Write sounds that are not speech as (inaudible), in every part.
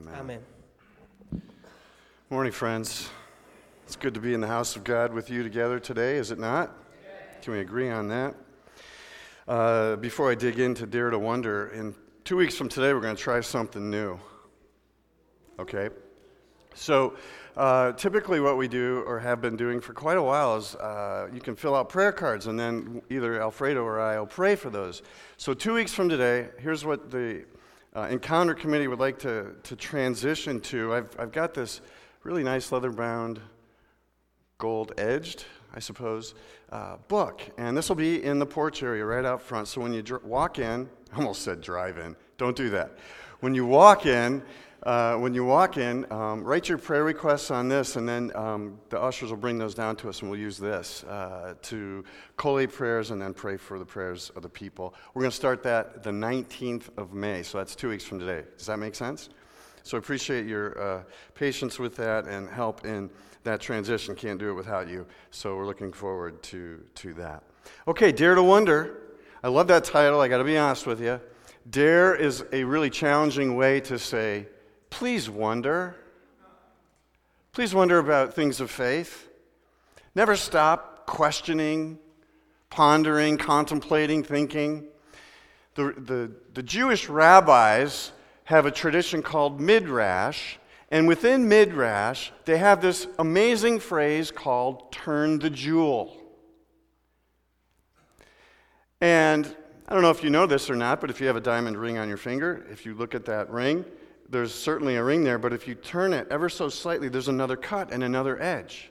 Amen. Amen. Morning, friends. It's good to be in the house of God with you together today, is it not? Can we agree on that? Uh, before I dig into Dare to Wonder, in two weeks from today, we're going to try something new. Okay? So, uh, typically, what we do or have been doing for quite a while is uh, you can fill out prayer cards, and then either Alfredo or I will pray for those. So, two weeks from today, here's what the uh, Encounter Committee would like to, to transition to. I've, I've got this really nice leather bound, gold edged, I suppose, uh, book. And this will be in the porch area right out front. So when you dr- walk in, (laughs) I almost said drive in, don't do that. When you walk in, uh, when you walk in, um, write your prayer requests on this, and then um, the ushers will bring those down to us, and we'll use this uh, to collate prayers and then pray for the prayers of the people. We're going to start that the 19th of May, so that's two weeks from today. Does that make sense? So I appreciate your uh, patience with that and help in that transition. Can't do it without you. So we're looking forward to, to that. Okay, Dare to Wonder. I love that title. I got to be honest with you. Dare is a really challenging way to say, please wonder. Please wonder about things of faith. Never stop questioning, pondering, contemplating, thinking. The, the, the Jewish rabbis have a tradition called midrash, and within midrash, they have this amazing phrase called turn the jewel. And I don't know if you know this or not, but if you have a diamond ring on your finger, if you look at that ring, there's certainly a ring there, but if you turn it ever so slightly, there's another cut and another edge.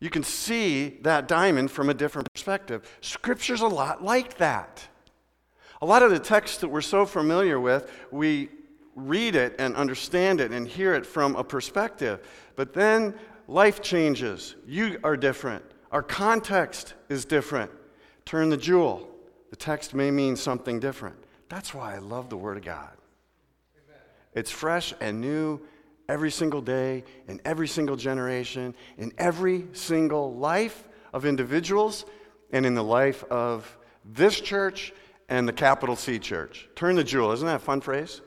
You can see that diamond from a different perspective. Scripture's a lot like that. A lot of the texts that we're so familiar with, we read it and understand it and hear it from a perspective. But then life changes. You are different. Our context is different. Turn the jewel. The text may mean something different. That's why I love the Word of God. It's fresh and new every single day, in every single generation, in every single life of individuals, and in the life of this church and the capital C church. Turn the jewel. Isn't that a fun phrase?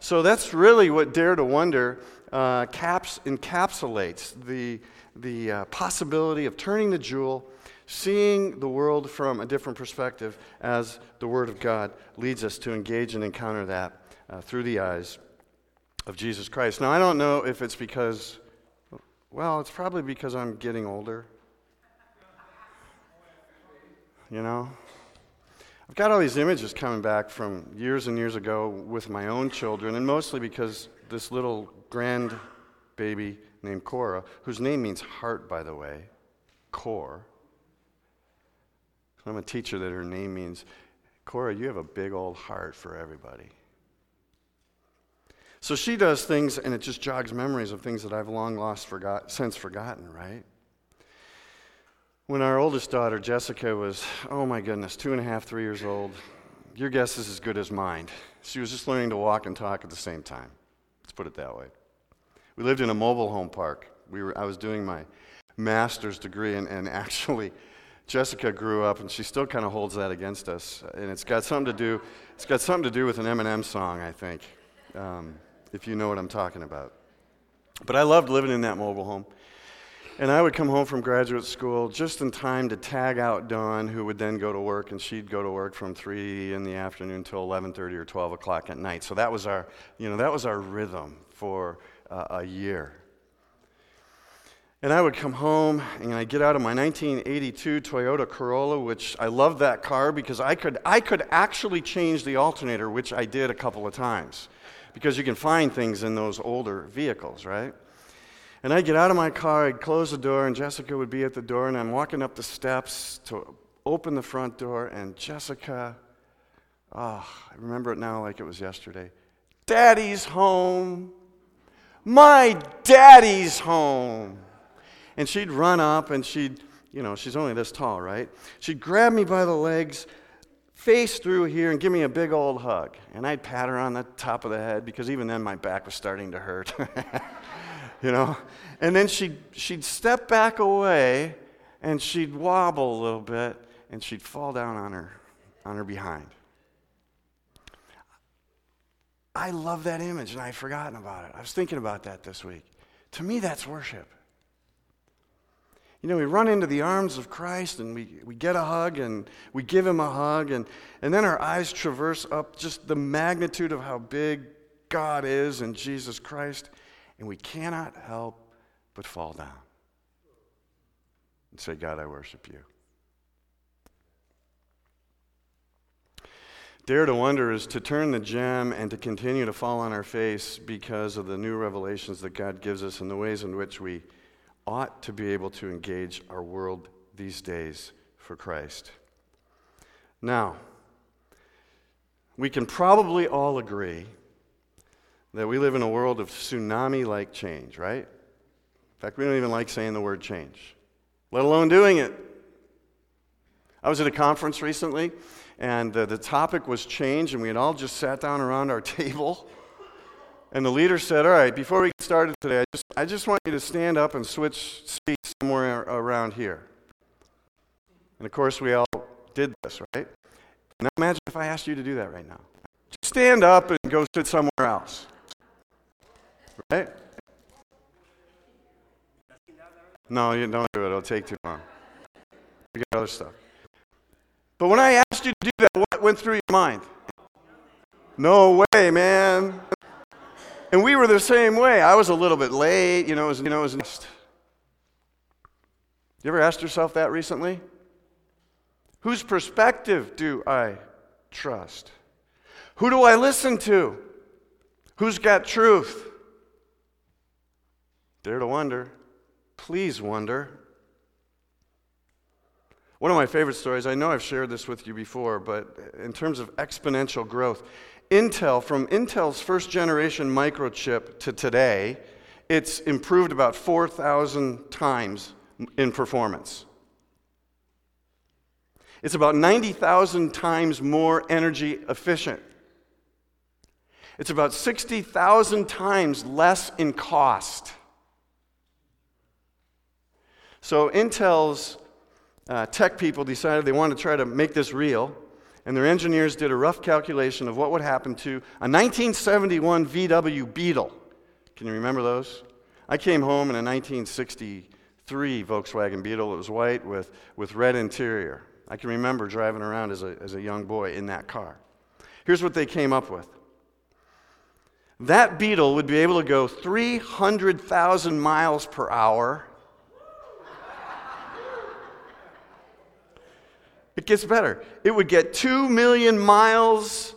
So that's really what Dare to Wonder uh, caps, encapsulates the, the uh, possibility of turning the jewel, seeing the world from a different perspective as the Word of God leads us to engage and encounter that uh, through the eyes of Jesus Christ. Now, I don't know if it's because, well, it's probably because I'm getting older. You know? I've got all these images coming back from years and years ago with my own children, and mostly because this little grand baby named Cora, whose name means heart, by the way, Core. I'm a teacher that her name means, Cora, you have a big old heart for everybody. So she does things, and it just jogs memories of things that I've long lost, forgot, since forgotten, right? When our oldest daughter, Jessica, was, oh my goodness, two and a half, three years old, your guess is as good as mine. She was just learning to walk and talk at the same time. Let's put it that way. We lived in a mobile home park. We were, I was doing my master's degree, and, and actually, Jessica grew up, and she still kind of holds that against us. And it's got something to do. It's got something to do with an Eminem song, I think. Um, if you know what I'm talking about. But I loved living in that mobile home. And I would come home from graduate school just in time to tag out Dawn, who would then go to work, and she'd go to work from 3 in the afternoon until 11:30 or 12 o'clock at night. So that was our, you know, that was our rhythm for uh, a year. And I would come home and I'd get out of my 1982 Toyota Corolla, which I loved that car because I could, I could actually change the alternator, which I did a couple of times because you can find things in those older vehicles, right? And I'd get out of my car, I'd close the door, and Jessica would be at the door, and I'm walking up the steps to open the front door, and Jessica, oh, I remember it now like it was yesterday. Daddy's home. My daddy's home. And she'd run up and she'd, you know, she's only this tall, right? She'd grab me by the legs face through here and give me a big old hug. And I'd pat her on the top of the head because even then my back was starting to hurt. (laughs) you know? And then she'd, she'd step back away and she'd wobble a little bit and she'd fall down on her, on her behind. I love that image and I'd forgotten about it. I was thinking about that this week. To me, that's worship. You know, we run into the arms of Christ and we, we get a hug and we give him a hug, and, and then our eyes traverse up just the magnitude of how big God is and Jesus Christ, and we cannot help but fall down and say, God, I worship you. Dare to wonder is to turn the gem and to continue to fall on our face because of the new revelations that God gives us and the ways in which we ought to be able to engage our world these days for Christ. Now, we can probably all agree that we live in a world of tsunami like change, right? In fact, we don't even like saying the word change, let alone doing it. I was at a conference recently, and uh, the topic was change, and we had all just sat down around our (laughs) table. And the leader said, All right, before we get started today, I just, I just want you to stand up and switch seats somewhere around here. And of course, we all did this, right? Now imagine if I asked you to do that right now. Just stand up and go sit somewhere else. Right? No, you don't do it. It'll take too long. We got other stuff. But when I asked you to do that, what went through your mind? No way, man. And we were the same way. I was a little bit late, you know, was, you know, was You ever asked yourself that recently? Whose perspective do I trust? Who do I listen to? Who's got truth? Dare to wonder. Please wonder. One of my favorite stories, I know I've shared this with you before, but in terms of exponential growth, Intel, from Intel's first generation microchip to today, it's improved about 4,000 times in performance. It's about 90,000 times more energy efficient. It's about 60,000 times less in cost. So Intel's uh, tech people decided they wanted to try to make this real, and their engineers did a rough calculation of what would happen to a 1971 VW Beetle. Can you remember those? I came home in a 1963 Volkswagen Beetle. It was white with, with red interior. I can remember driving around as a, as a young boy in that car. Here's what they came up with that Beetle would be able to go 300,000 miles per hour It gets better. It would get 2 million miles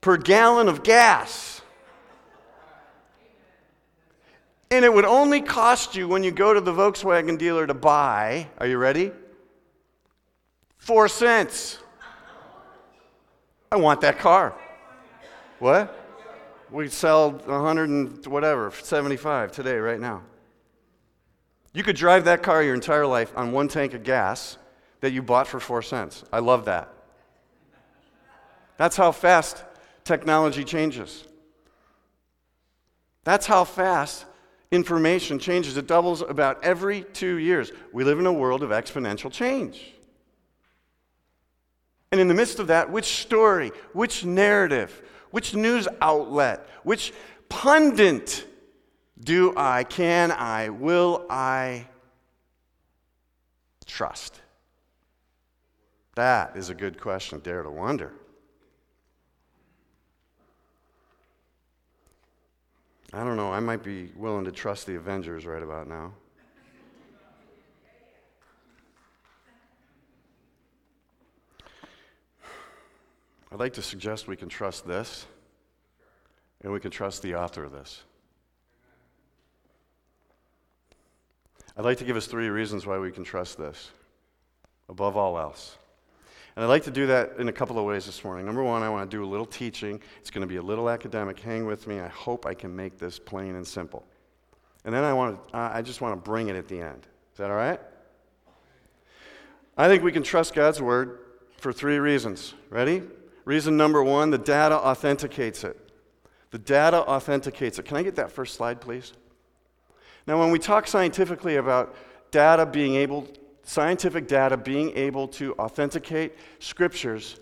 per gallon of gas. And it would only cost you when you go to the Volkswagen dealer to buy, are you ready? Four cents. I want that car. What? We sell 100 and whatever, 75 today, right now. You could drive that car your entire life on one tank of gas that you bought for four cents. I love that. That's how fast technology changes. That's how fast information changes. It doubles about every two years. We live in a world of exponential change. And in the midst of that, which story, which narrative, which news outlet, which pundit do I, can I, will I trust? That is a good question. Dare to wonder. I don't know. I might be willing to trust the Avengers right about now. I'd like to suggest we can trust this, and we can trust the author of this. I'd like to give us three reasons why we can trust this, above all else. And I'd like to do that in a couple of ways this morning. Number one, I want to do a little teaching. It's going to be a little academic. Hang with me. I hope I can make this plain and simple. And then I, want to, I just want to bring it at the end. Is that all right? I think we can trust God's word for three reasons. Ready? Reason number one the data authenticates it. The data authenticates it. Can I get that first slide, please? Now, when we talk scientifically about data being able scientific data being able to authenticate scriptures,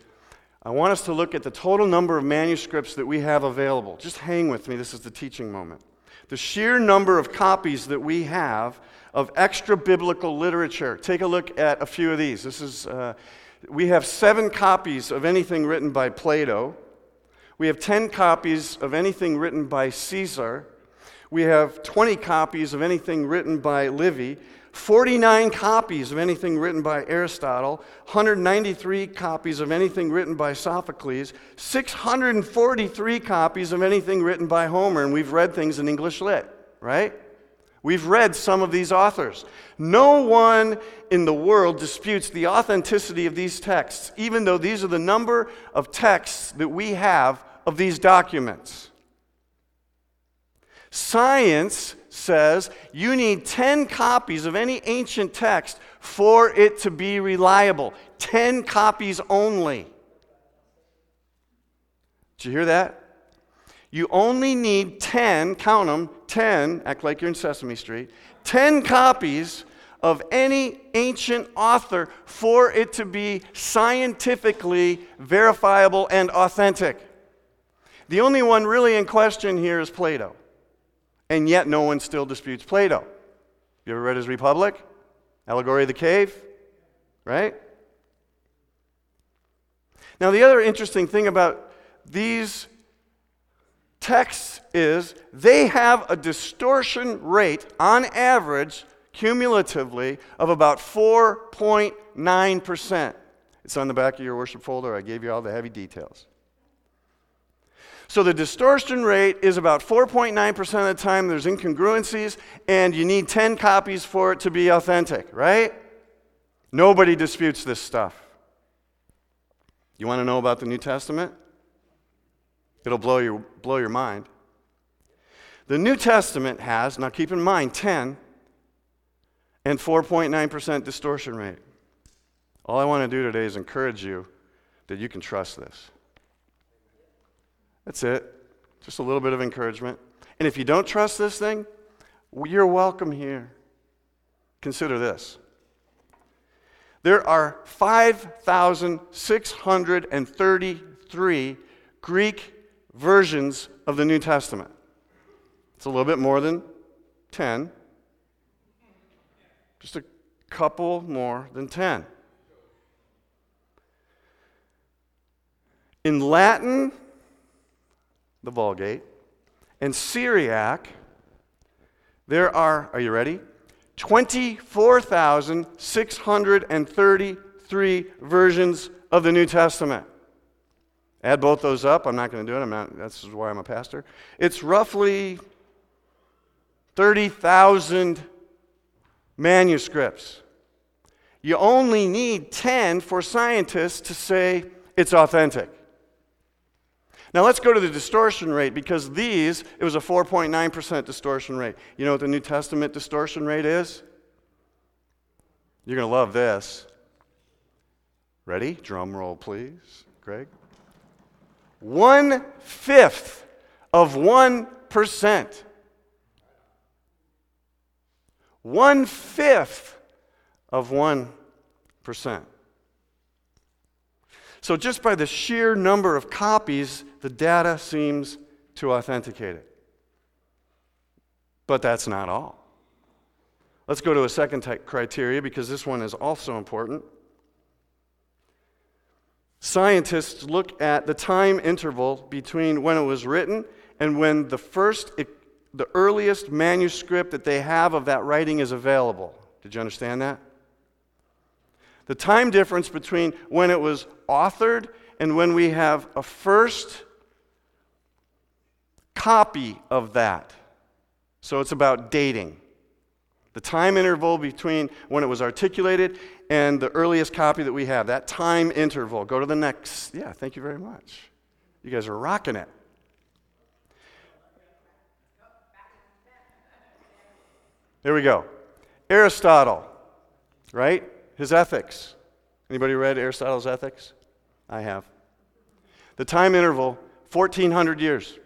I want us to look at the total number of manuscripts that we have available. Just hang with me, this is the teaching moment. The sheer number of copies that we have of extra biblical literature. Take a look at a few of these. This is, uh, we have seven copies of anything written by Plato. We have 10 copies of anything written by Caesar. We have 20 copies of anything written by Livy. 49 copies of anything written by Aristotle, 193 copies of anything written by Sophocles, 643 copies of anything written by Homer, and we've read things in English lit, right? We've read some of these authors. No one in the world disputes the authenticity of these texts, even though these are the number of texts that we have of these documents. Science says you need 10 copies of any ancient text for it to be reliable. 10 copies only. Did you hear that? You only need 10, count them, 10, act like you're in Sesame Street, 10 copies of any ancient author for it to be scientifically verifiable and authentic. The only one really in question here is Plato and yet no one still disputes Plato. You ever read his Republic? Allegory of the Cave? Right? Now, the other interesting thing about these texts is they have a distortion rate on average, cumulatively, of about 4.9%. It's on the back of your worship folder. I gave you all the heavy details. So the distortion rate is about 4.9% of the time there's incongruencies, and you need 10 copies for it to be authentic, right? Nobody disputes this stuff. You want to know about the New Testament? It'll blow your, blow your mind. The New Testament has, now keep in mind, 10 and 4.9% distortion rate. All I want to do today is encourage you that you can trust this. That's it. Just a little bit of encouragement. And if you don't trust this thing, you're welcome here. Consider this. There are 5,633 Greek versions of the New Testament. It's a little bit more than 10, just a couple more than 10. In Latin, the Vulgate, and Syriac, there are, are you ready? 24,633 versions of the New Testament. Add both those up. I'm not going to do it. I'm not, that's why I'm a pastor. It's roughly 30,000 manuscripts. You only need 10 for scientists to say it's authentic. Now let's go to the distortion rate because these, it was a 4.9% distortion rate. You know what the New Testament distortion rate is? You're going to love this. Ready? Drum roll, please, Greg. One fifth of 1%. One fifth of 1%. So, just by the sheer number of copies, the data seems to authenticate it. But that's not all. Let's go to a second type criteria because this one is also important. Scientists look at the time interval between when it was written and when the first, the earliest manuscript that they have of that writing is available. Did you understand that? The time difference between when it was authored and when we have a first copy of that. So it's about dating. The time interval between when it was articulated and the earliest copy that we have, that time interval. Go to the next. Yeah, thank you very much. You guys are rocking it. There we go. Aristotle, right? His ethics. Anybody read Aristotle's ethics? I have. The time interval, 1400 years.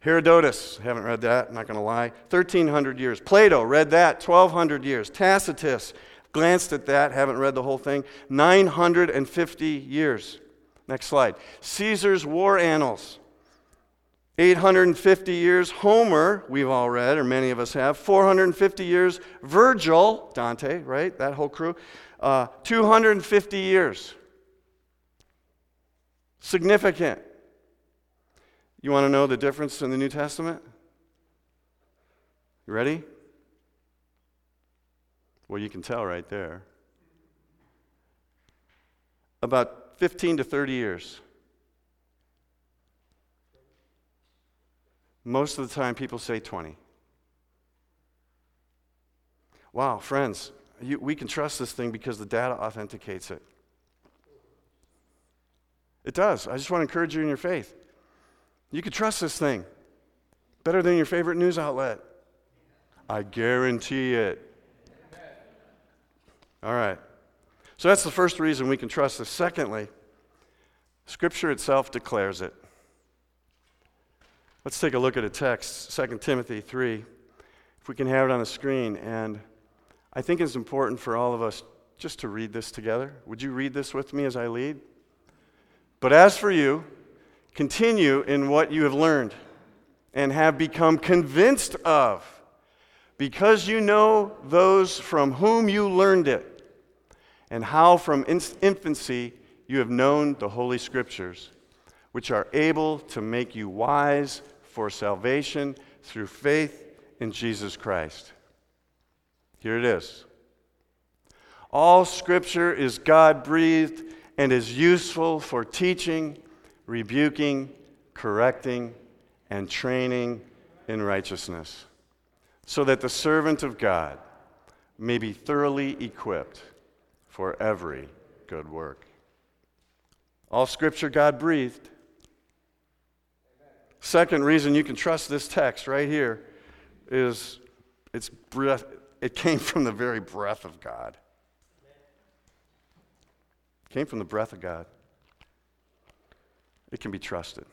Herodotus, haven't read that, not going to lie, 1300 years. Plato, read that, 1200 years. Tacitus, glanced at that, haven't read the whole thing. 950 years. Next slide. Caesar's War Annals. 850 years. Homer, we've all read, or many of us have. 450 years. Virgil, Dante, right? That whole crew. Uh, 250 years. Significant. You want to know the difference in the New Testament? You ready? Well, you can tell right there. About 15 to 30 years. Most of the time, people say 20. Wow, friends, you, we can trust this thing because the data authenticates it. It does. I just want to encourage you in your faith. You can trust this thing better than your favorite news outlet. I guarantee it. All right. So that's the first reason we can trust this. Secondly, Scripture itself declares it. Let's take a look at a text, 2 Timothy 3, if we can have it on the screen. And I think it's important for all of us just to read this together. Would you read this with me as I lead? But as for you, continue in what you have learned and have become convinced of, because you know those from whom you learned it and how from infancy you have known the Holy Scriptures, which are able to make you wise for salvation through faith in Jesus Christ. Here it is. All Scripture is God breathed and is useful for teaching, rebuking, correcting, and training in righteousness, so that the servant of God may be thoroughly equipped for every good work. All scripture God breathed. Second reason you can trust this text right here is it's breath, it came from the very breath of God. It came from the breath of God. It can be trusted.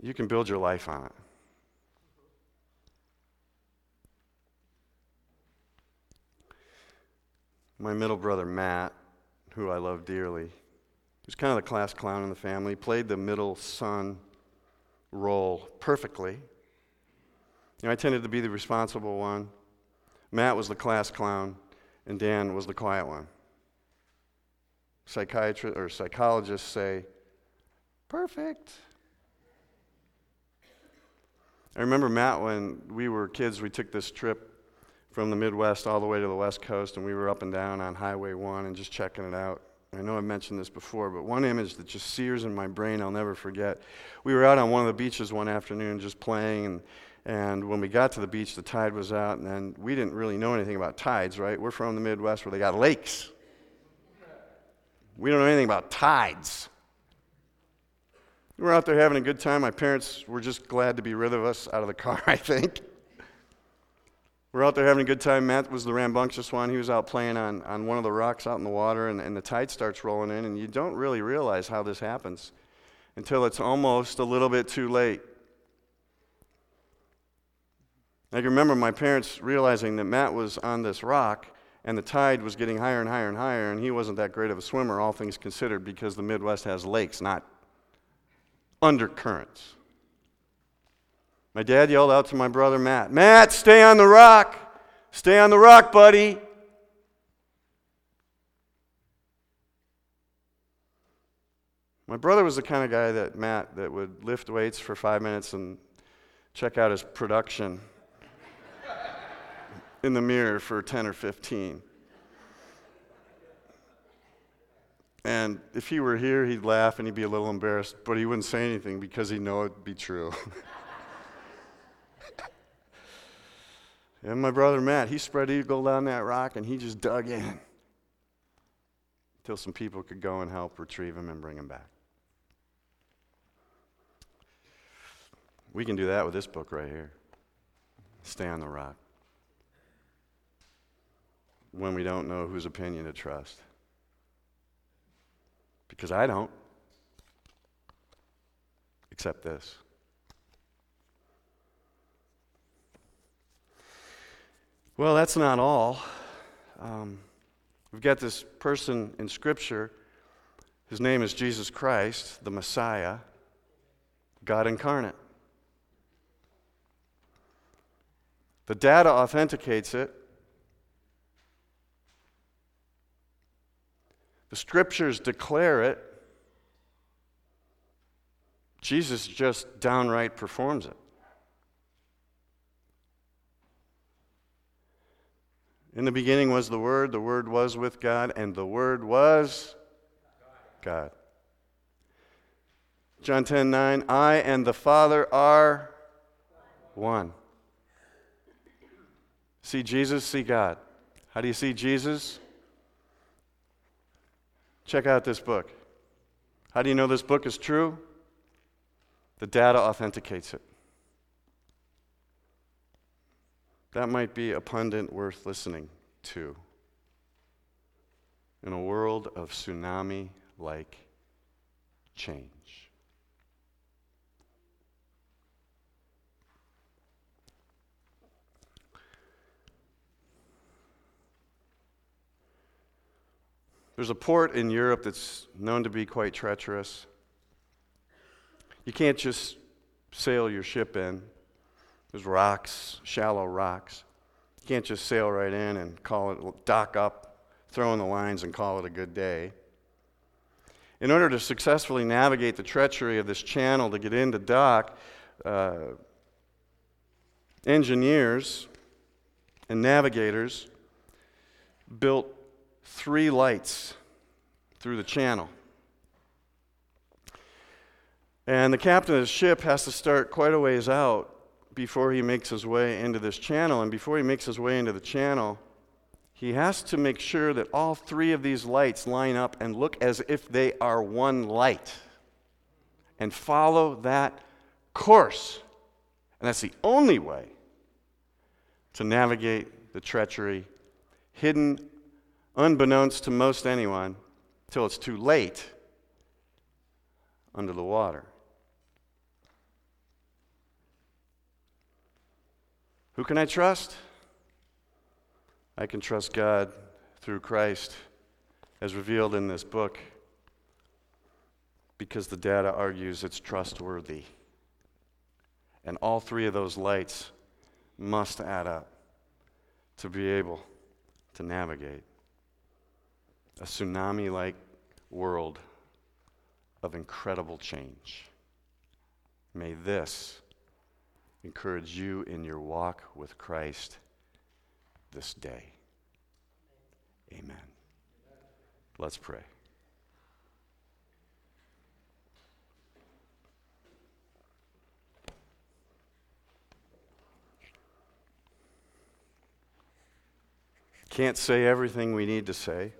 You can build your life on it. my middle brother Matt, who I love dearly, He was kind of the class clown in the family, played the middle son role perfectly. You know, I tended to be the responsible one. Matt was the class clown, and Dan was the quiet one. Psychiatrists or psychologists say, perfect. I remember Matt when we were kids, we took this trip from the Midwest all the way to the West Coast, and we were up and down on Highway 1 and just checking it out. I know I mentioned this before, but one image that just sears in my brain I'll never forget. We were out on one of the beaches one afternoon just playing, and, and when we got to the beach, the tide was out, and then we didn't really know anything about tides, right? We're from the Midwest where they got lakes. We don't know anything about tides. We were out there having a good time. My parents were just glad to be rid of us out of the car, (laughs) I think. We're out there having a good time. Matt was the rambunctious one. He was out playing on, on one of the rocks out in the water, and, and the tide starts rolling in, and you don't really realize how this happens until it's almost a little bit too late. I can remember my parents realizing that Matt was on this rock, and the tide was getting higher and higher and higher, and he wasn't that great of a swimmer, all things considered, because the Midwest has lakes, not undercurrents. My dad yelled out to my brother Matt, Matt, stay on the rock. Stay on the rock, buddy. My brother was the kind of guy that Matt that would lift weights for five minutes and check out his production (laughs) in the mirror for 10 or 15. And if he were here, he'd laugh and he'd be a little embarrassed, but he wouldn't say anything because he'd know it'd be true. (laughs) And my brother Matt, he spread eagle down that rock and he just dug in until some people could go and help retrieve him and bring him back. We can do that with this book right here. Stay on the rock. When we don't know whose opinion to trust. Because I don't. Except this. Well, that's not all. Um, we've got this person in Scripture. His name is Jesus Christ, the Messiah, God incarnate. The data authenticates it. The scriptures declare it. Jesus just downright performs it. In the beginning was the Word, the Word was with God, and the Word was God. John 10 9, I and the Father are one. See Jesus, see God. How do you see Jesus? Check out this book. How do you know this book is true? The data authenticates it. That might be a pundit worth listening to in a world of tsunami like change. There's a port in Europe that's known to be quite treacherous. You can't just sail your ship in. There's rocks, shallow rocks. You can't just sail right in and call it, dock up, throw in the lines, and call it a good day. In order to successfully navigate the treachery of this channel to get into dock, uh, engineers and navigators built three lights through the channel. And the captain of the ship has to start quite a ways out before he makes his way into this channel. And before he makes his way into the channel, he has to make sure that all three of these lights line up and look as if they are one light and follow that course. And that's the only way to navigate the treachery hidden unbeknownst to most anyone, till it's too late under the water. Who can I trust? I can trust God through Christ as revealed in this book because the data argues it's trustworthy. And all three of those lights must add up to be able to navigate a tsunami like world of incredible change. May this encourage you in your walk with Christ this day. Amen. Let's pray. Can't say everything we need to say.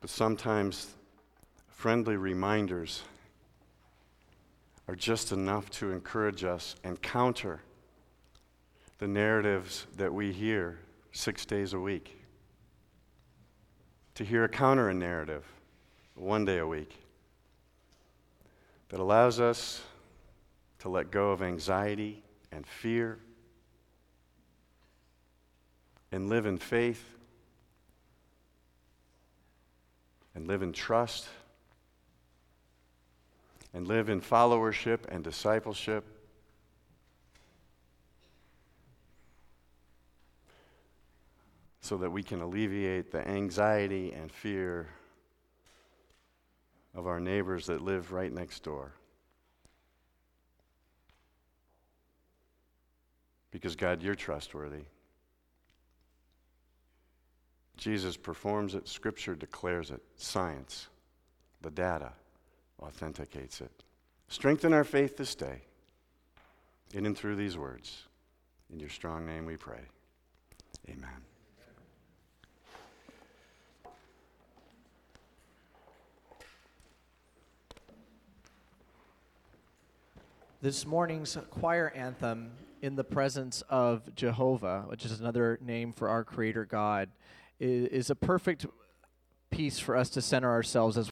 But sometimes friendly reminders are just enough to encourage us and counter the narratives that we hear six days a week. To hear a counter narrative one day a week that allows us to let go of anxiety and fear and live in faith and live in trust and live in followership and discipleship. So that we can alleviate the anxiety and fear of our neighbors that live right next door. Because, God, you're trustworthy. Jesus performs it, Scripture declares it, science, the data authenticates it. Strengthen our faith this day in and through these words. In your strong name we pray. Amen. This morning's choir anthem, In the Presence of Jehovah, which is another name for our Creator God, is, a perfect piece for us to center ourselves as